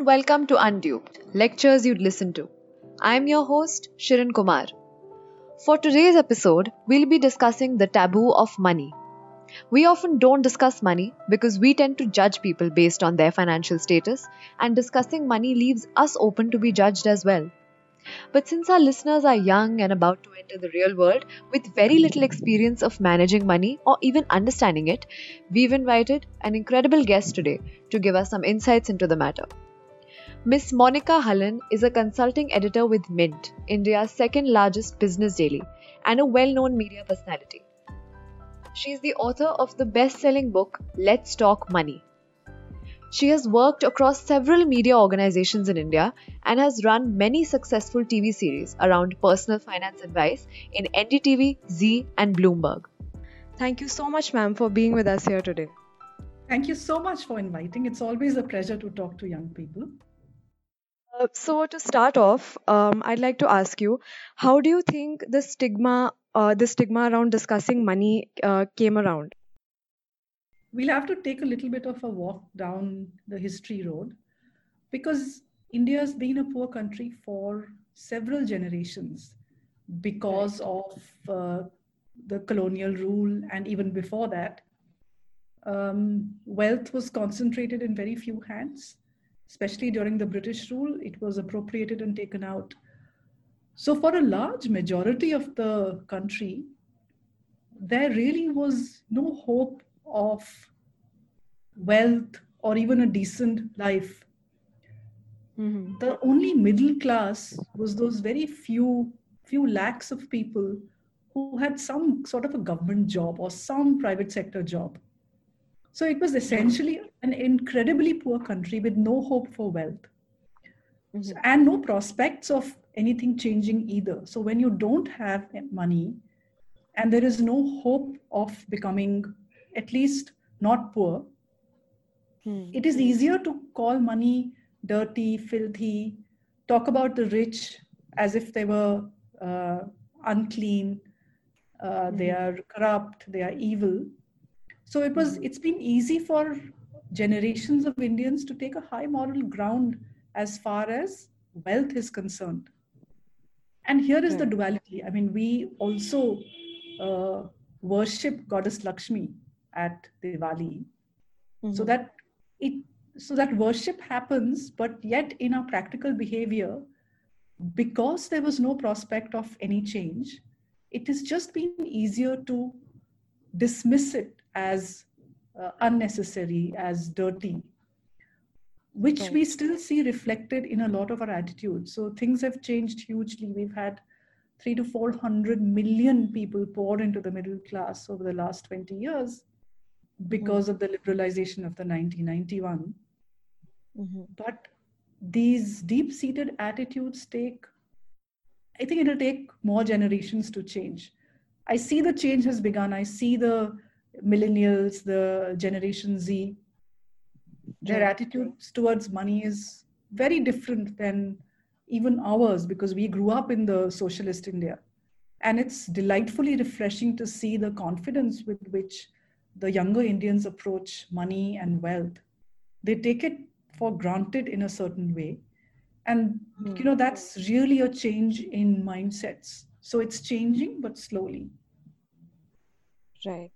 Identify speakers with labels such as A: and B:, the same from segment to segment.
A: and welcome to Unduped, lectures you'd listen to. I'm your host, Shirin Kumar. For today's episode, we'll be discussing the taboo of money. We often don't discuss money because we tend to judge people based on their financial status, and discussing money leaves us open to be judged as well. But since our listeners are young and about to enter the real world with very little experience of managing money or even understanding it, we've invited an incredible guest today to give us some insights into the matter. Miss Monika Halan is a consulting editor with Mint, India's second largest business daily, and a well known media personality. She is the author of the best selling book Let's Talk Money. She has worked across several media organizations in India and has run many successful TV series around personal finance advice in NDTV, Zee, and Bloomberg. Thank you so much, ma'am, for being with us here today.
B: Thank you so much for inviting. It's always a pleasure to talk to young people.
A: Uh, so to start off, um, I'd like to ask you, how do you think the stigma, uh, the stigma around discussing money, uh, came around?
B: We'll have to take a little bit of a walk down the history road, because India's been a poor country for several generations because of uh, the colonial rule, and even before that, um, wealth was concentrated in very few hands especially during the British rule, it was appropriated and taken out. So, for a large majority of the country, there really was no hope of wealth or even a decent life. Mm-hmm. The only middle class was those very few, few lakhs of people who had some sort of a government job or some private sector job. So it was essentially an incredibly poor country with no hope for wealth mm-hmm. and no prospects of anything changing either. So when you don't have money and there is no hope of becoming at least not poor, mm-hmm. it is easier to call money dirty, filthy, talk about the rich as if they were uh, unclean, uh, mm-hmm. they are corrupt, they are evil so it was, it's been easy for generations of Indians to take a high moral ground as far as wealth is concerned. And here is the duality. I mean, we also uh, worship Goddess Lakshmi at Diwali, mm-hmm. so that it so that worship happens, but yet in our practical behavior, because there was no prospect of any change, it has just been easier to dismiss it as uh, unnecessary, as dirty, which we still see reflected in a lot of our attitudes. So things have changed hugely. We've had three to 400 million people pour into the middle class over the last 20 years because mm-hmm. of the liberalization of the 1991. Mm-hmm. But these deep seated attitudes take, I think it'll take more generations to change. I see the change has begun. I see the millennials, the Generation Z, their attitudes towards money is very different than even ours because we grew up in the socialist India. And it's delightfully refreshing to see the confidence with which the younger Indians approach money and wealth. They take it for granted in a certain way. And, mm. you know, that's really a change in mindsets. So it's changing, but slowly.
A: Right.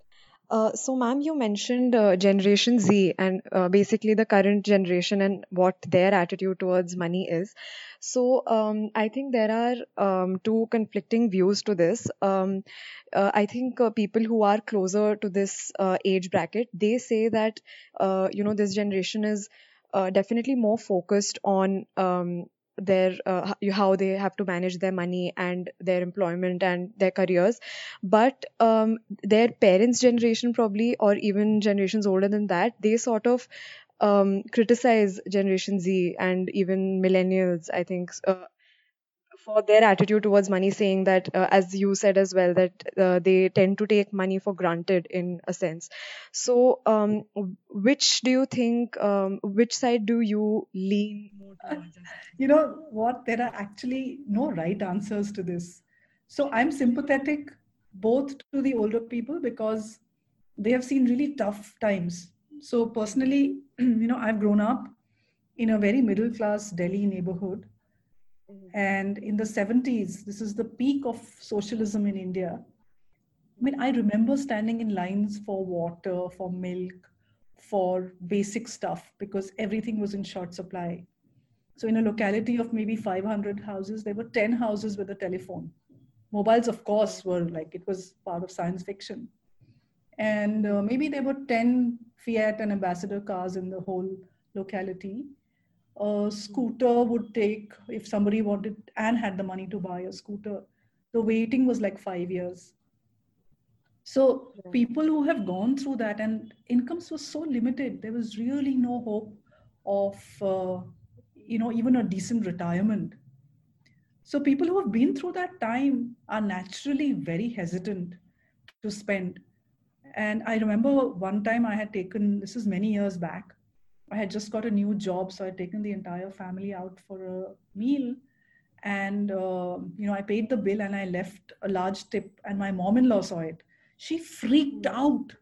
A: Uh, so, ma'am, you mentioned uh, Generation Z and uh, basically the current generation and what their attitude towards money is. So, um, I think there are um, two conflicting views to this. Um, uh, I think uh, people who are closer to this age bracket they say that you know this generation is definitely more focused on um, their uh, how they have to manage their money and their employment and their careers. But um, their parents generation probably or even generations older than that they sort of um, criticize generation z and even millennials i think uh, for their attitude towards money, saying that, uh, as you said as well, that uh, they tend to take money for granted in a sense. So, um, which do you think, um, which side do you lean more towards?
B: You know what? There are actually no right answers to this. So, I'm sympathetic both to the older people because they have seen really tough times. So, personally, you know, I've grown up in a very middle class Delhi neighborhood. Mm-hmm. And in the 70s, this is the peak of socialism in India. I mean, I remember standing in lines for water, for milk, for basic stuff because everything was in short supply. So, in a locality of maybe 500 houses, there were 10 houses with a telephone. Mobiles, of course, were like it was part of science fiction. And uh, maybe there were 10 Fiat and Ambassador cars in the whole locality. A scooter would take, if somebody wanted and had the money to buy a scooter, the waiting was like five years. So people who have gone through that and incomes were so limited, there was really no hope of, uh, you know, even a decent retirement. So people who have been through that time are naturally very hesitant to spend. And I remember one time I had taken, this is many years back, I had just got a new job. So I'd taken the entire family out for a meal. And, uh, you know, I paid the bill and I left a large tip, and my mom in law saw it she freaked out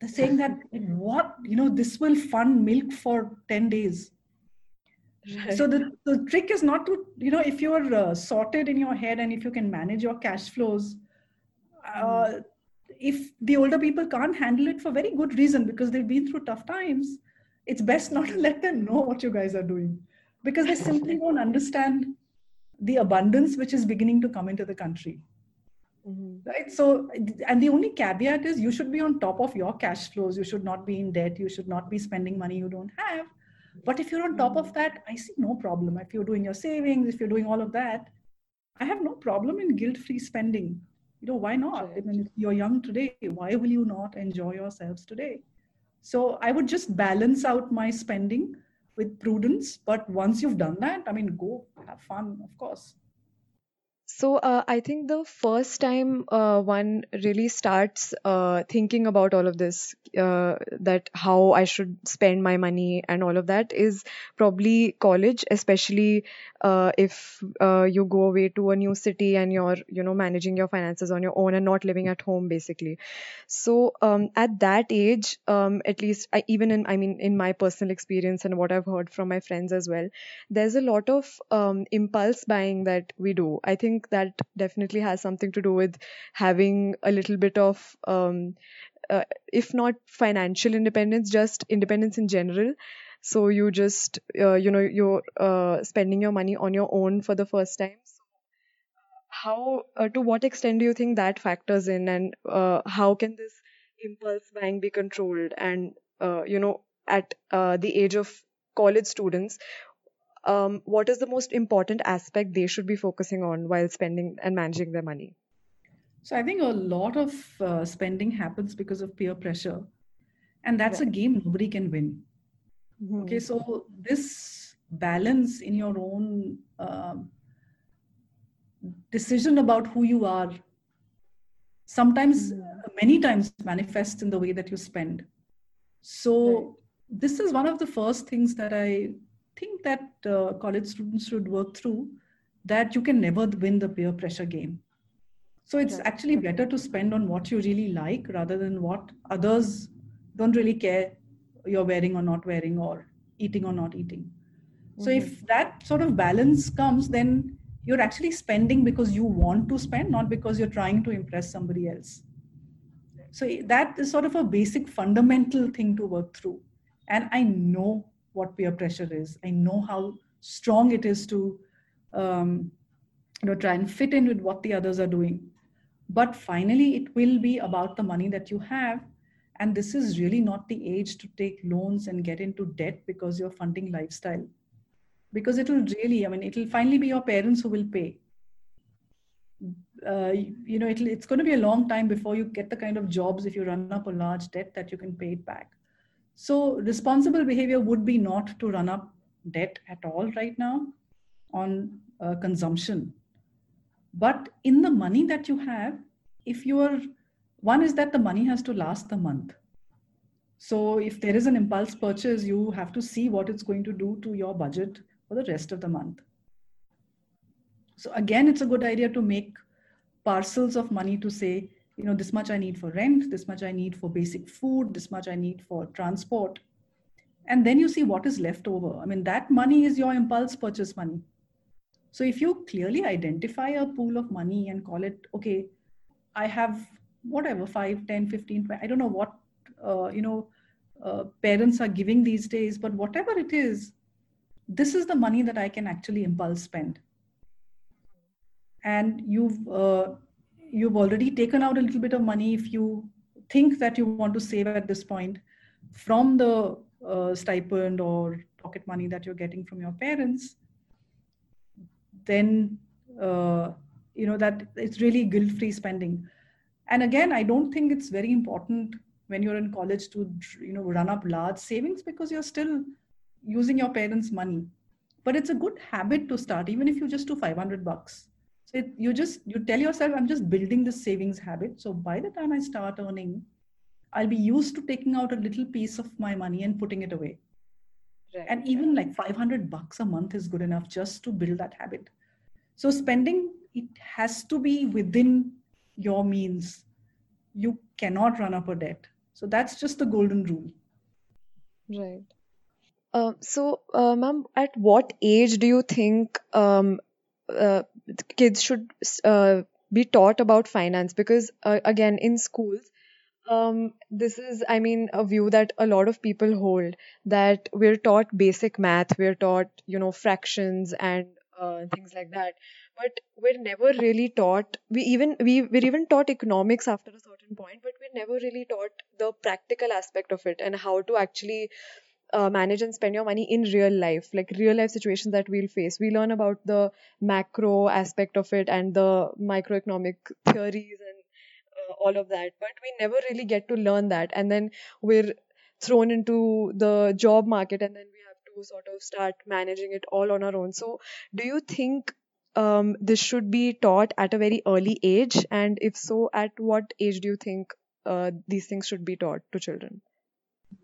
B: they're saying that what you know this will fund milk for 10 days right. so the, the trick is not to you know if you're uh, sorted in your head and if you can manage your cash flows uh, hmm. if the older people can't handle it for very good reason because they've been through tough times it's best not to let them know what you guys are doing because they simply won't understand the abundance which is beginning to come into the country Mm-hmm. Right. So, and the only caveat is you should be on top of your cash flows. You should not be in debt. You should not be spending money you don't have. But if you're on top of that, I see no problem. If you're doing your savings, if you're doing all of that, I have no problem in guilt free spending. You know, why not? I mean, if you're young today, why will you not enjoy yourselves today? So I would just balance out my spending with prudence. But once you've done that, I mean, go have fun, of course.
A: So uh, I think the first time uh, one really starts uh, thinking about all of this, uh, that how I should spend my money and all of that is probably college, especially uh, if uh, you go away to a new city and you're you know managing your finances on your own and not living at home basically. So um, at that age, um, at least I, even in I mean in my personal experience and what I've heard from my friends as well, there's a lot of um, impulse buying that we do. I think think that definitely has something to do with having a little bit of um, uh, if not financial independence just independence in general. So you just uh, you know you're uh, spending your money on your own for the first time. So how uh, to what extent do you think that factors in? And uh, how can this impulse buying be controlled? And uh, you know at the age of college students um, what is the most important aspect they should be focusing on while spending and managing their money?
B: So I think a lot of uh, spending happens because of peer pressure, and that's yeah. a game nobody can win. Mm-hmm. Okay, so this balance in your own um, decision about who you are sometimes mm-hmm. many times manifests in the way that you spend so right. this is one of the first things that i think that uh, college students should work through that you can never win the peer pressure game. So it's actually better to spend on what you really like rather than what others don't really care you're wearing or not wearing or eating or not eating. Mm-hmm. So if mm-hmm. that sort of balance comes, then you're actually spending because you want to spend, not because you're trying to impress somebody else. So that is sort of a basic fundamental thing to work through. And I know what peer pressure is. I know how strong it is to um, you know try and fit in with what the others are doing. But finally, it will be about the money that you have. And this is really not the age to take loans and get into debt because you're funding lifestyle. Because it will really, I mean, it will finally be your parents who will pay. Uh, you know, it's going to be a long time before you get the kind of jobs if you run up a large debt that you can pay it back. So responsible behavior would be not to run up debt at all right now on uh, consumption. But in the money that you have, if you are, one is that the money has to last the month. So if there is an impulse purchase, you have to see what it's going to do to your budget for the rest of the month. So again, it's a good idea to make parcels of money to say, you know, this much I need for rent, this much I need for basic food, this much I need for transport. and then you see what is left over. I mean, that money is your impulse purchase money. So if you clearly identify a pool of money and call it, okay, I have whatever, 5, 10, 15, I don't know what, uh, you know, uh, parents are giving these days, but whatever it is, this is the money that I can actually impulse spend. And you've, uh, you've already taken out a little bit of money if you think that you want to save at this point from the uh, stipend or pocket money that you're getting from your parents, then uh, you know that it's really guilt-free spending. And again, I don't think it's very important when you're in college to you know run up large savings because you're still using your parents' money. But it's a good habit to start, even if you just do 500 bucks. So it, you just you tell yourself, I'm just building this savings habit. So by the time I start earning I'll be used to taking out a little piece of my money and putting it away. Right. And even like 500 bucks a month is good enough just to build that habit. So spending, it has to be within your means. You cannot run up a debt. So that's just the golden rule.
A: Right. Uh, so, uh, ma'am, at what age do you think um, uh, kids should uh, be taught about finance? Because, uh, again, in schools, um, this is, I mean, a view that a lot of people hold that we're taught basic math, we're taught, you know, fractions and uh, things like that. But we're never really taught. We even we we're even taught economics after a certain point, but we're never really taught the practical aspect of it and how to actually uh, manage and spend your money in real life, like real life situations that we'll face. We learn about the macro aspect of it and the microeconomic theories and all of that but we never really get to learn that. And then we're thrown into the job market and then we have to sort of start managing it all on our own. So do you think um, this should be taught at a very early age? And if so at what age do you think uh, these things should be taught to children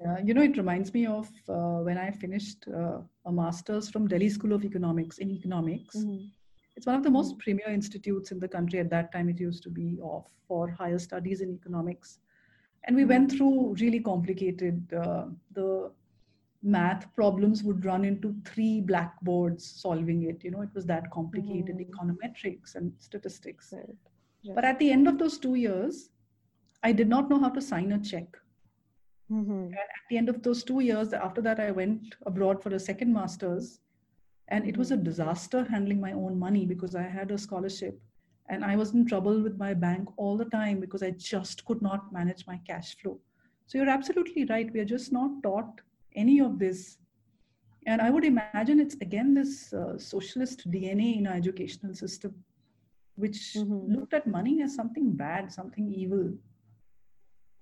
B: yeah, you know, it reminds me of uh, when I finished uh, a master's from Delhi School of Economics in economics. Mm-hmm. It's one of the most premier institutes in the country at that time. It used to be of for higher studies in economics, and we went through really complicated. Uh, the math problems would run into three blackboards solving it. You know, it was that complicated, mm. econometrics and statistics. Right. Right. But at the end of those two years, I did not know how to sign a check. Mm-hmm. And at the end of those two years, after that, I went abroad for a second master's and it was a disaster handling my own money because I had a scholarship and I was in trouble with my bank all the time because I just could not manage my cash flow. So you're absolutely right. We are just not taught any of this. And I would imagine it's again this uh, socialist DNA in our educational system, which mm-hmm. looked at money as something bad, something evil.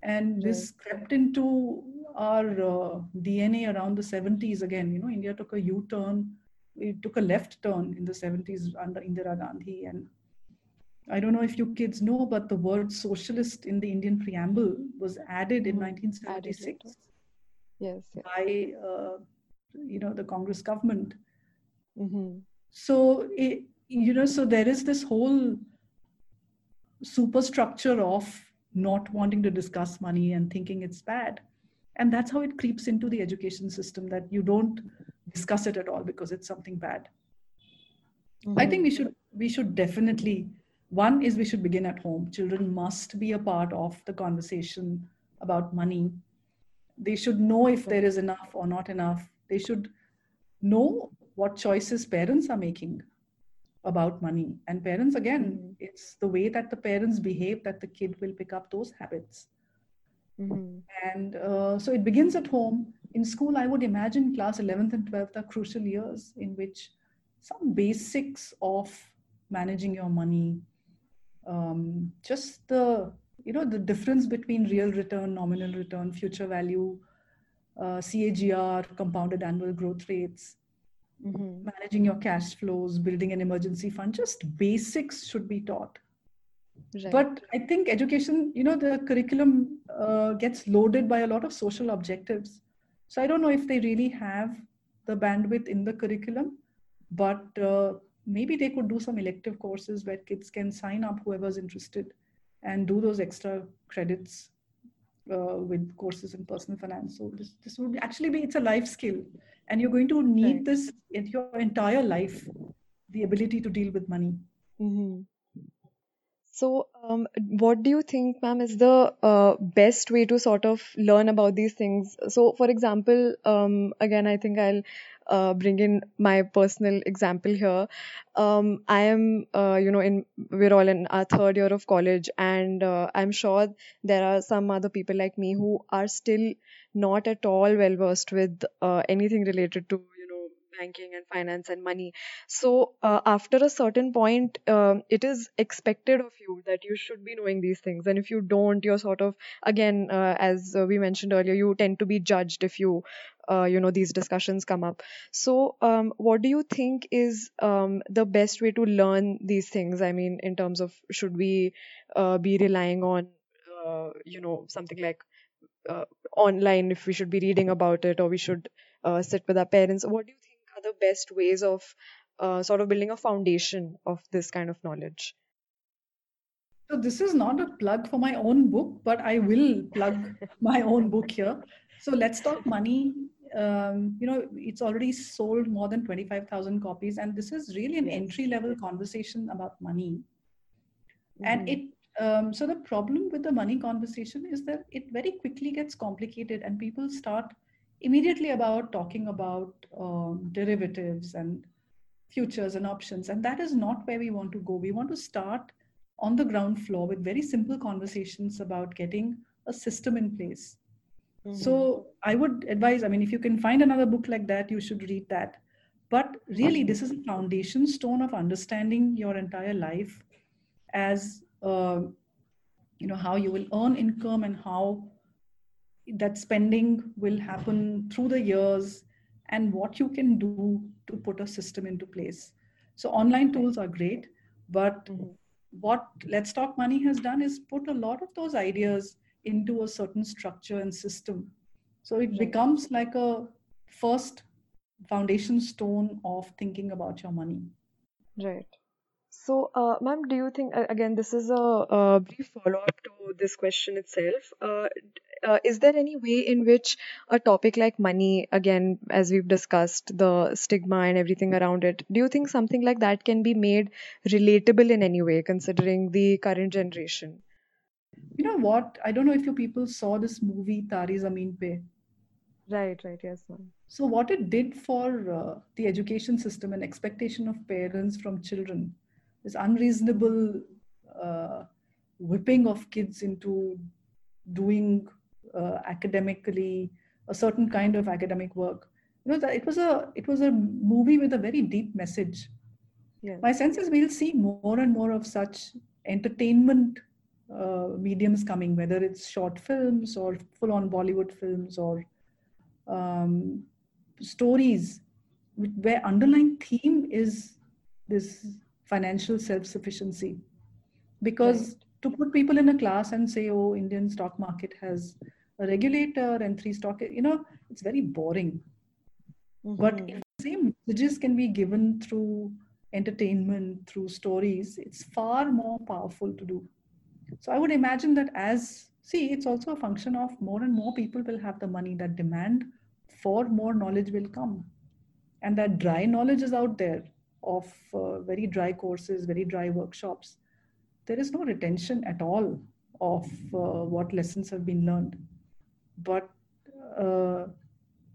B: And this crept into our uh, DNA around the 70s again. You know, India took a U turn it took a left turn in the 70s under Indira Gandhi. And I don't know if you kids know, but the word socialist in the Indian preamble was added in 1976 mm-hmm. yes, yes. by, uh, you know, the Congress government. Mm-hmm. So, it, you know, so there is this whole superstructure of not wanting to discuss money and thinking it's bad. And that's how it creeps into the education system that you don't discuss it at all because it's something bad. Mm-hmm. i think we should we should definitely one is we should begin at home. Children must be a part of the conversation about money. They should know if there is enough or not enough. They should know what choices parents are making about money and parents again mm-hmm. it's the way that the parents behave that the kid will pick up those habits mm-hmm. and uh, so it begins at home in school, I would imagine class 11th and 12th are crucial years in which some basics of managing your money, um, just the you know the difference between real return, nominal return, future value, uh, CAGR, compounded annual growth rates, mm-hmm. managing your cash flows, building an emergency fund, just basics should be taught. Right. But I think education, you know, the curriculum uh, gets loaded by a lot of social objectives. So I don't know if they really have the bandwidth in the curriculum, but uh, maybe they could do some elective courses where kids can sign up, whoever's interested, and do those extra credits uh, with courses in personal finance. So this, this would actually be, it's a life skill and you're going to need right. this in your entire life, the ability to deal with money.
A: Mm-hmm. So, um, what do you think, ma'am, is the uh, best way to sort of learn about these things? So, for example, um, again, I think I'll uh, bring in my personal example here. Um, I am, uh, you know, in we're all in our third year of college, and uh, I'm sure there are some other people like me who are still not at all well versed with uh, anything related to you know banking and finance and money. So, uh, after a certain point, uh, it is expected of you that you should be knowing these things. And if you don't, you're sort of, again, uh, as we mentioned earlier, you tend to be judged if you, uh, you know, these discussions come up. So, um, what do you think is um, the best way to learn these things? I mean, in terms of should we uh, be relying on, uh, you know, something like online if we should be reading about it or we should sit with our parents? What do you think? are the best ways of uh, sort of building a foundation of this kind of knowledge?
B: So, this is not a plug for my own book, but I will plug my own book here. So, Let's Talk Money. Um, you know, it's already sold more than 25,000 copies, and this is really an entry level conversation about money. Mm-hmm. And it um, so the problem with the money conversation is that it very quickly gets complicated and people start immediately about talking about um, derivatives and futures and options. And that is not where we want to go. We want to start on the ground floor with very simple conversations about getting a system in place. Mm-hmm. So I would advise, I mean, if you can find another book like that, you should read that. But really, this is a foundation stone of understanding your entire life as, uh, you know, how you will earn income and how that spending will happen through the years and what you can do to put a system into place. So online tools are great, but mm-hmm. what Let's Talk Money has done is put a lot of those ideas into a certain structure and system. So it right. becomes like a first foundation stone of thinking about your money.
A: Right. So, uh, ma'am, do you think, again, this is a, a brief follow up to this question itself. Uh, uh, is there any way in which a topic like money, again, as we've discussed, the stigma and everything around it, do you think something like that can be made relatable in any way, considering the current generation?
B: You know what? I don't know if you people saw this movie Taare Zameen Pe.
A: Right, right, yes, ma'am.
B: So, what it did for uh, the education system and expectation of parents from children, this unreasonable uh, whipping of kids into doing uh, academically a certain kind of academic work you know that it was a it was a movie with a very deep message yes. my sense is we'll see more and more of such entertainment uh, mediums coming whether it's short films or full on bollywood films or um, stories where underlying theme is this financial self-sufficiency because to put people in a class and say oh indian stock market has a regulator and three stock, you know, it's very boring. Mm-hmm. But if the same messages can be given through entertainment, through stories, it's far more powerful to do. So I would imagine that as, see, it's also a function of more and more people will have the money that demand for more knowledge will come. And that dry knowledge is out there of uh, very dry courses, very dry workshops. There is no retention at all of uh, what lessons have been learned but uh,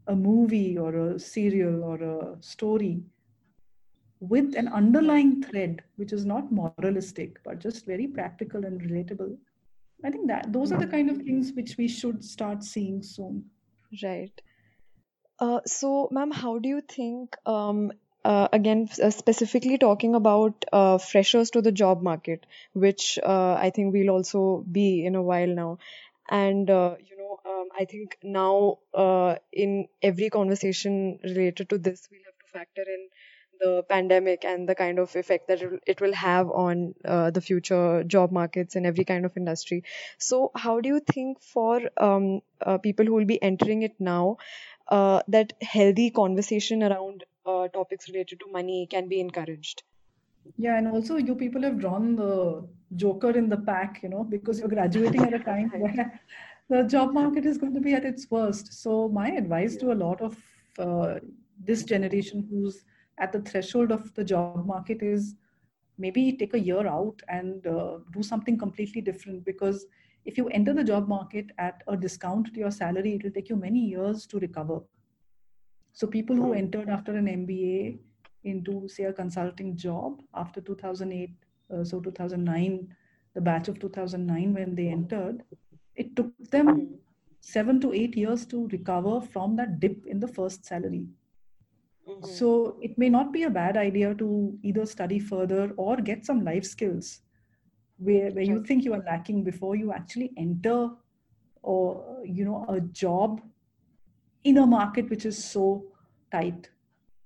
B: a movie or a serial or a story with an underlying thread which is not moralistic but just very practical and relatable. I think that those are the kind of things which we should start seeing soon.
A: Right. Uh, so ma'am how do you think um, uh, again uh, specifically talking about uh, freshers to the job market which uh, i think we'll also be in a while now. And uh, you know um, i think now uh, in every conversation related to this we'll have to factor in the pandemic and the kind of effect that it will have on uh, the future job markets in every kind of industry. So how do you think for um, uh, people who will be entering it now uh, that healthy conversation around uh, topics related to money can be encouraged?
B: Yeah and also you people have drawn the joker in the pack you know because you're graduating at a time where the job market is going to be at its worst. So my advice to a lot of uh, this generation who's at the threshold of the job market is maybe take a year out and uh, do something completely different. Because if you enter the job market at a discount to your salary it will take you many years to recover. So people who entered after an mba into say a consulting job after 2008 uh, so 2009 the batch of 2009 when they entered it took them 7 to 8 years to recover from that dip in the first salary Mm-hmm. So it may not be a bad idea to either study further or get some life skills where, where you think you are lacking before you actually enter or you know a job in a market which is so tight.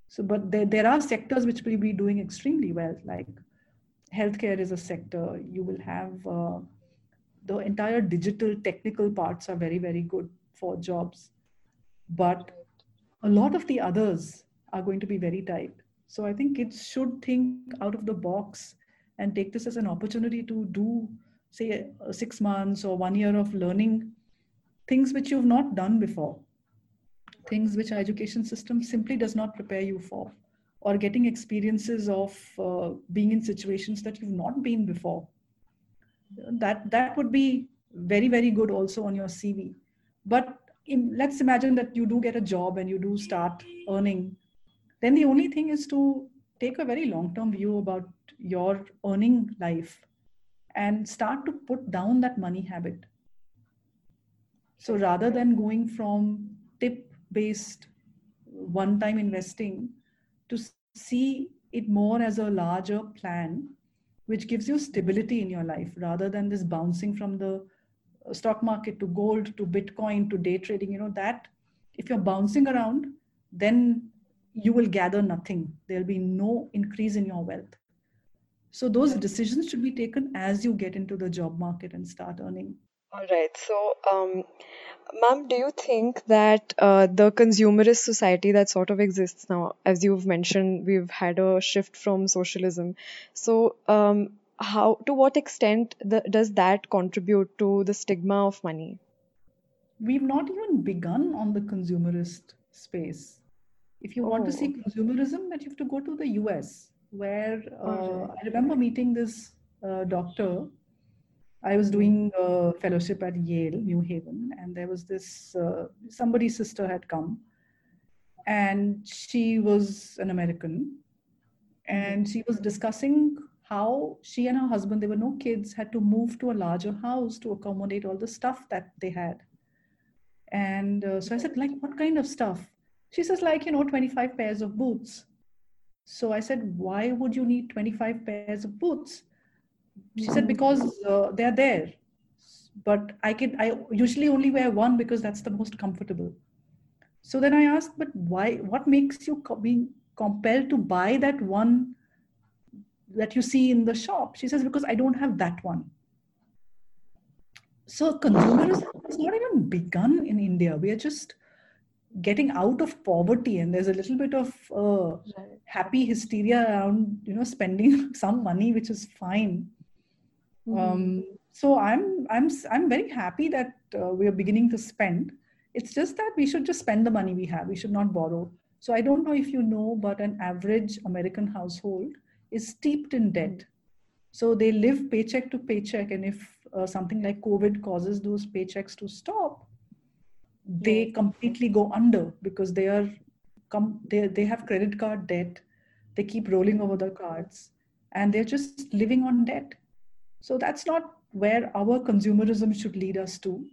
B: So but there, there are sectors which will be doing extremely well, like healthcare is a sector. You will have uh, the entire digital technical parts are very, very good for jobs. But a lot of the others are going to be very tight. So I think kids should think out of the box and take this as an opportunity to do, say, six months or one year of learning things which you've not done before, things which our education system simply does not prepare you for, or getting experiences of uh, being in situations that you've not been before. That that would be very very good also on your CV. But in, let's imagine that you do get a job and you do start earning then the only thing is to take a very long term view about your earning life and start to put down that money habit. So rather than going from tip based one time investing to see it more as a larger plan which gives you stability in your life rather than this bouncing from the uh, stock market to gold to bitcoin to day trading you know that if you're bouncing around then you will gather nothing. There'll be no increase in your wealth. So those decisions should be taken as you get into the job market and start earning.
A: All right. So, um, ma'am, do you think that uh, the consumerist society that sort of exists now, as you've mentioned, we've had a shift from socialism. So, um, how to what extent the, does that contribute to the stigma of money?
B: We've not even begun on the consumerist space if you oh. want to see oh. consumerism, that you have to go to the US, where uh, I remember meeting this uh, doctor. I was doing a fellowship at Yale, New Haven, and there was this uh, somebody's sister had come, and she was an American, and she was discussing how she and her husband, there were no kids, had to move to a larger house to accommodate all the stuff that they had. And uh, so I said, like, what kind of stuff? She says, like, you know, 25 pairs of boots. So I said, why would you need 25 pairs of boots? She said, because uh, they're there. But I can, I usually only wear one because that's the most comfortable. So then I asked, but why, what makes you co- being compelled to buy that one that you see in the shop? She says, because I don't have that one. So consumerism has not even begun in India. We are just getting out of poverty and there's a little bit of uh, right. happy hysteria around you know spending some money which is fine mm-hmm. um, so i'm i'm i'm very happy that uh, we are beginning to spend it's just that we should just spend the money we have we should not borrow so i don't know if you know but an average american household is steeped in debt mm-hmm. so they live paycheck to paycheck and if uh, something like covid causes those paychecks to stop they completely go under because they are come they, they have credit card debt they keep rolling over the cards and they're just living on debt. So that's not where our consumerism should lead us to.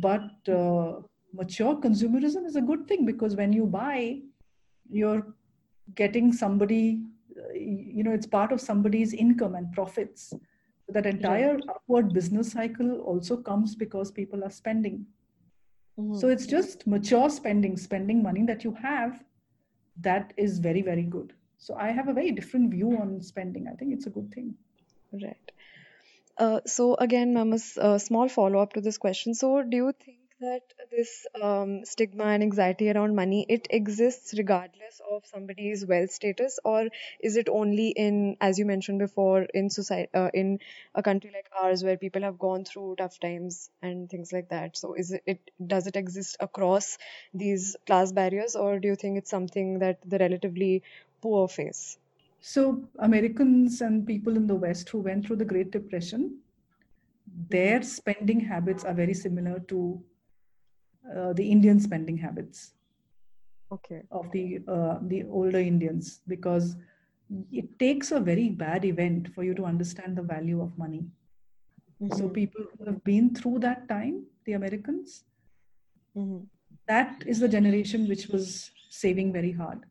B: But uh, mature consumerism is a good thing because when you buy you're getting somebody uh, you know it's part of somebody's income and profits. That entire upward business cycle also comes because people are spending Mm-hmm. So it's just mature spending, spending money that you have that is very, very good. So I have a very different view on spending. I think it's a good thing.
A: Right. Uh, so again, ma'am, a small follow up to this question. So do you think that this um, stigma and anxiety around money it exists regardless of somebody's wealth status, or is it only in, as you mentioned before, in society, uh, in a country like ours where people have gone through tough times and things like that? So, is it, it does it exist across these class barriers, or do you think it's something that the relatively poor face?
B: So, Americans and people in the West who went through the Great Depression, their spending habits are very similar to uh, the Indian spending habits.
A: Okay.
B: Of the uh, the older Indians, because it takes a very bad event for you to understand the value of money. Mm-hmm. So people who have been through that time, the Americans, mm-hmm. that is the generation which was saving very hard.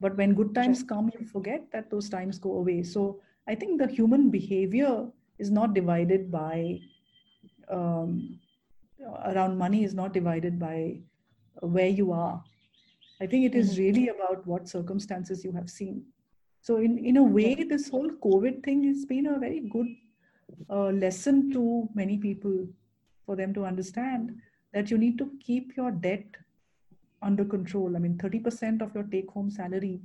B: But when good times come, you forget that those times go away. So I think the human behavior is not divided by um, around money is not divided by where you are. I think it is mm-hmm. really about what circumstances you have seen. So in in a way, this whole COVID thing has been a very good uh, lesson to many people for them to understand that you need to keep your debt under control. I mean, 30% of your take home salary,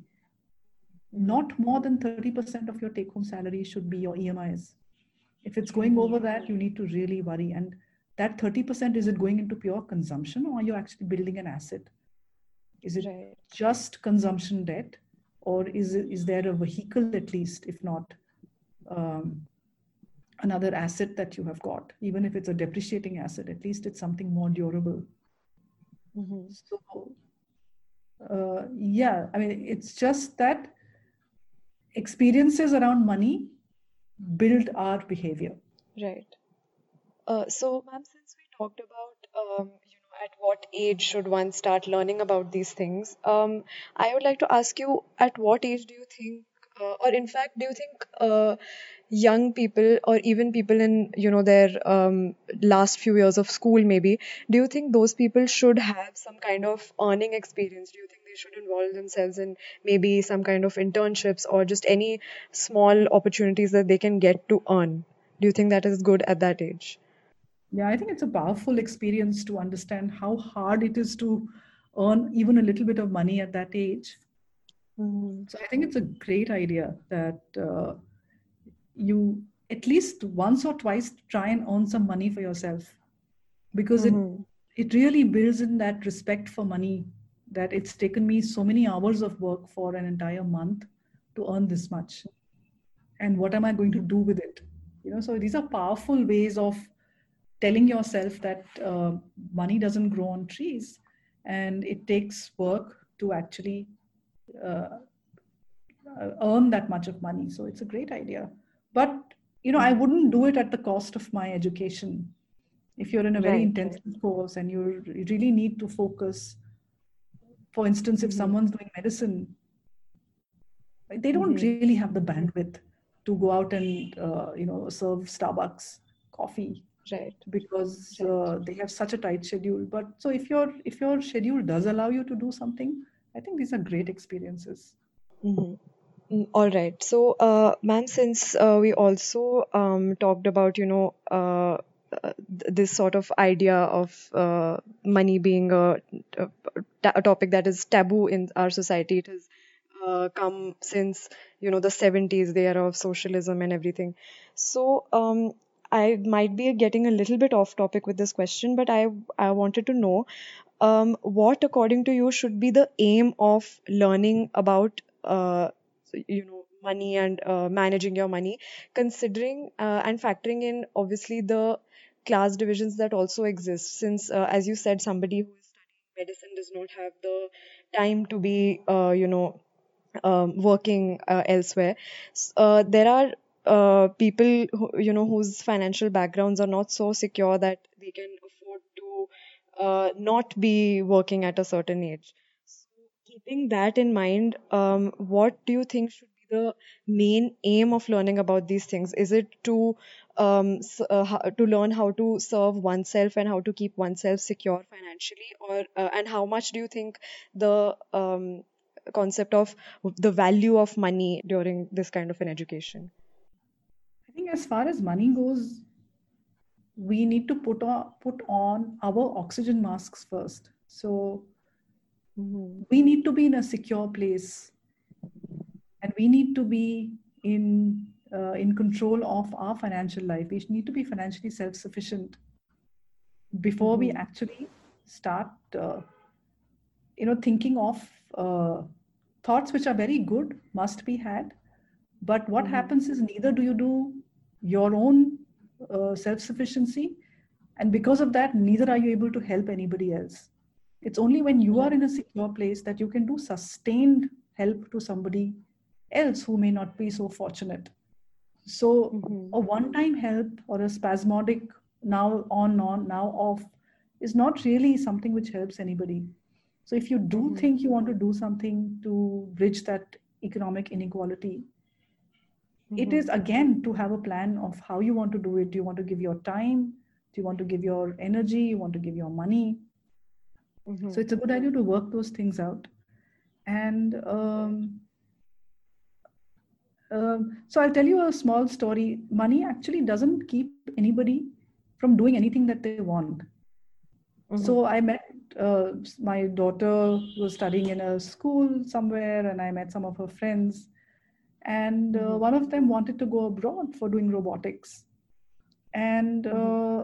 B: not more than 30% of your take home salary should be your EMIs. If it's going over that, you need to really worry. And that 30% is it going into pure consumption or are you actually building an asset? Is it right. just consumption debt or is, it, is there a vehicle at least, if not um, another asset that you have got? Even if it's a depreciating asset, at least it's something more durable. Mm-hmm. So, uh, yeah, I mean, it's just that experiences around money build our behavior.
A: Right. Uh, so, ma'am, since we talked about, um, you know, at what age should one start learning about these things, um, I would like to ask you, at what age do you think, uh, or in fact, do you think uh, young people or even people in you know their um, last few years of school maybe do you think those people should have some kind of earning experience? Do you think they should involve themselves in maybe some kind of internships or just any small opportunities that they can get to earn? Do you think that is good at that age
B: yeah i think it's a powerful experience to understand how hard it is to earn even a little bit of money at that age mm-hmm. so i think it's a great idea that uh, you at least once or twice try and earn some money for yourself because mm-hmm. it it really builds in that respect for money that it's taken me so many hours of work for an entire month to earn this much and what am i going to do with it you know so these are powerful ways of telling yourself that uh, money doesn't grow on trees and it takes work to actually uh, earn that much of money so it's a great idea but you know i mm-hmm. wouldn't do it at the cost of my education if you're in a very right. intensive course and you really need to focus for instance if mm-hmm. someone's doing medicine they don't mm-hmm. really have the bandwidth to go out and uh, you know serve starbucks coffee
A: right
B: because right. Uh, they have such a tight schedule but so if your if your schedule does allow you to do something i think these are great experiences
A: mm-hmm. Mm, all right. So, uh, ma'am, since uh, we also um, talked about, you know, uh, uh this sort of idea of uh, money being a, a, topic that is taboo in our society, it has uh, come since, you know, the 70s, the era of socialism and everything. So, um, I might be getting a little bit off topic with this question, but I I wanted to know um, what, according to you, should be the aim of learning about uh, you know money and uh, managing your money considering uh, and factoring in obviously the class divisions that also exist since uh, as you said somebody who is studying medicine does not have the time to be uh, you know um, working uh, elsewhere. Uh, there are people who, you know whose financial backgrounds are not so secure that they can afford to not be working at a certain age so keeping that in mind, um, what do you think should be the main aim of learning about these things? Is it to um, uh, to learn how to serve oneself and how to keep oneself secure financially, or uh, and how much do you think the um, concept of the value of money during this kind of an education?
B: As far as money goes, we need to put on put on our oxygen masks first so mm-hmm. we need to be in a secure place and we need to be in uh, in control of our financial life we need to be financially self sufficient before mm-hmm. we actually start uh, you know thinking of uh, thoughts which are very good must be had but what mm-hmm. happens is neither do you do your own uh, self sufficiency and because of that neither are you able to help anybody else it's only when you are in a secure place that you can do sustained help to somebody else who may not be so fortunate so mm-hmm. a one time help or a spasmodic now on on now off is not really something which helps anybody so if you do mm-hmm. think you want to do something to bridge that economic inequality mm-hmm. it is again to have a plan of how you want to do it. Do you want to give your time? Do you want to give your energy? You want to give your money? Mm-hmm. so it's a good idea to work those things out. And um, um, so i'll tell you a small story. Money actually doesn't keep anybody from doing anything that they want. Mm-hmm. so i met uh, my daughter was studying in a school somewhere and i met some of her friends and uh, mm-hmm. one of them wanted to go abroad for doing robotics and mm-hmm. uh,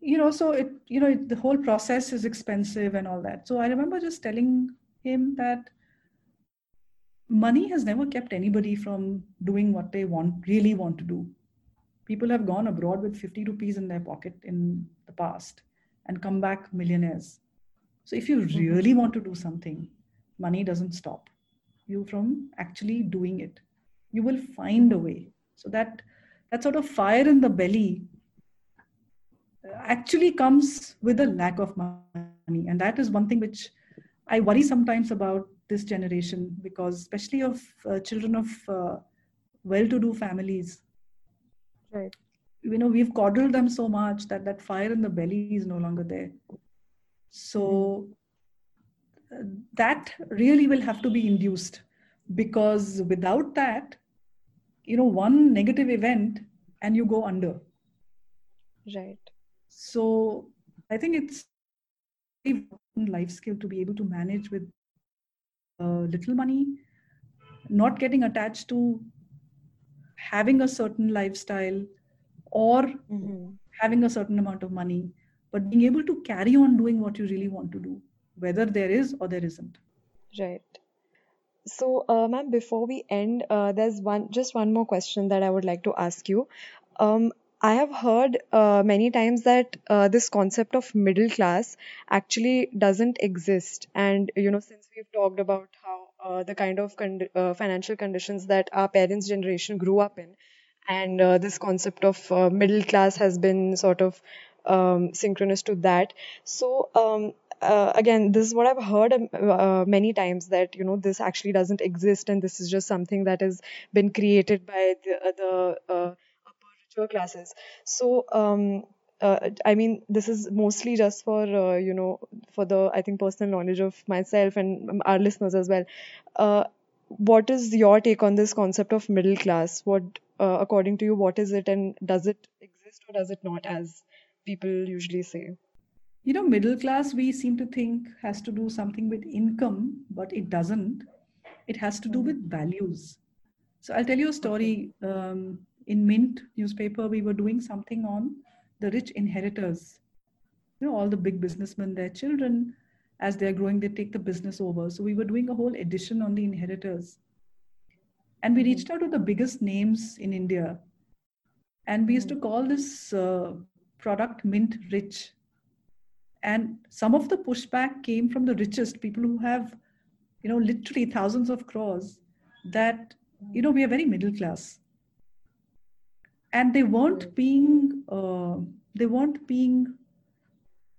B: you know so it you know it, the whole process is expensive and all that so i remember just telling him that money has never kept anybody from doing what they want really want to do people have gone abroad with 50 rupees in their pocket in the past and come back millionaires so if you mm-hmm. really want to do something money doesn't stop you from actually doing it you will find a way. So that that sort of fire in the belly uh, actually comes with a lack of money. And that is one thing which i worry sometimes about this generation because especially of uh, children of uh, well-to-do families.
A: Right.
B: You know we've coddled them so much that that fire in the belly is no longer there. So uh, that really will have to be induced because without that you know one negative event and you go under.
A: Right.
B: So i think it's a life skill to be able to manage with uh, little money not getting attached to having a certain lifestyle or mm-hmm. having a certain amount of money but being able to carry on doing what you really want to do whether there is or there isn't.
A: Right so, uh, ma'am, before we end, uh, there's one just one more question that I would like to ask you. Um, I have heard uh, many times that uh, this concept of middle class actually doesn't exist, and you know, since we've talked about how uh, the kind of con- uh, financial conditions that our parents' generation grew up in, and uh, this concept of uh, middle class has been sort of um, synchronous to that. So, um, uh, again, this is what I've heard um, uh, many times that you know this actually doesn't exist, and this is just something that has been created by the, uh, the uh, upper classes. So. Um, uh, I mean, this is mostly just for uh, you know for the I think personal knowledge of myself and our listeners as well. what is your take on this concept of middle class? What, according to you, what is it, and does it exist or does it not, as people usually say?
B: You know middle class we seem to think has to do something with income but it doesn't. It has to do with mm-hmm. values. So i'll tell you a story um, in mint newspaper we were doing something on the rich inheritors. You know all the big businessmen their children as they're growing they take the business over. So we were doing a whole edition on the inheritors. And we mm-hmm. reached out to the biggest names in india. And we used to mm-hmm. call this uh, product mint rich and some of the pushback came from the richest people who have you know literally thousands of crores that you know we are very middle class. And they weren't being uh, they weren't being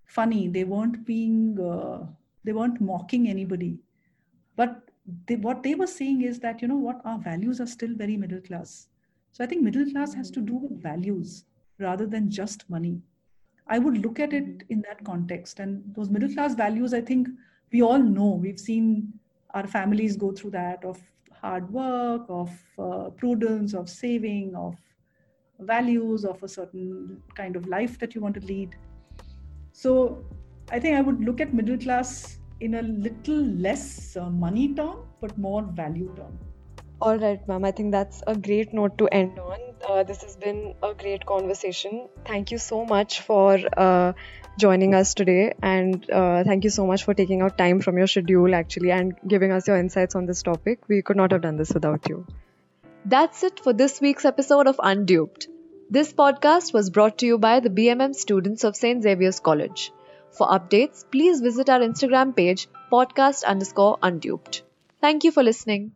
B: funny. They weren't being uh, they weren't mocking anybody. But they, what they were saying is that you know what our values are still very middle class. So i think middle class has to do with values rather than just money I would look at it in that context. And those middle class values, I think we all know. We've seen our families go through that of hard work, of uh, prudence, of saving, of values, of a certain kind of life that you want to lead. So I think I would look at middle class in a little less uh, money term, but more value term.
A: All right, ma'am. I think that's a great note to end on. Uh, this has been a great conversation. Thank you so much for uh, joining us today, and uh, thank you so much for taking out time from your schedule actually and giving us your insights on this topic. We could not have done this without you.
C: That's it for this week's episode of Unduped. This podcast was brought to you by the BMM students of St. Xavier's College. For updates, please visit our Instagram page, podcast underscore unduped. Thank you for listening.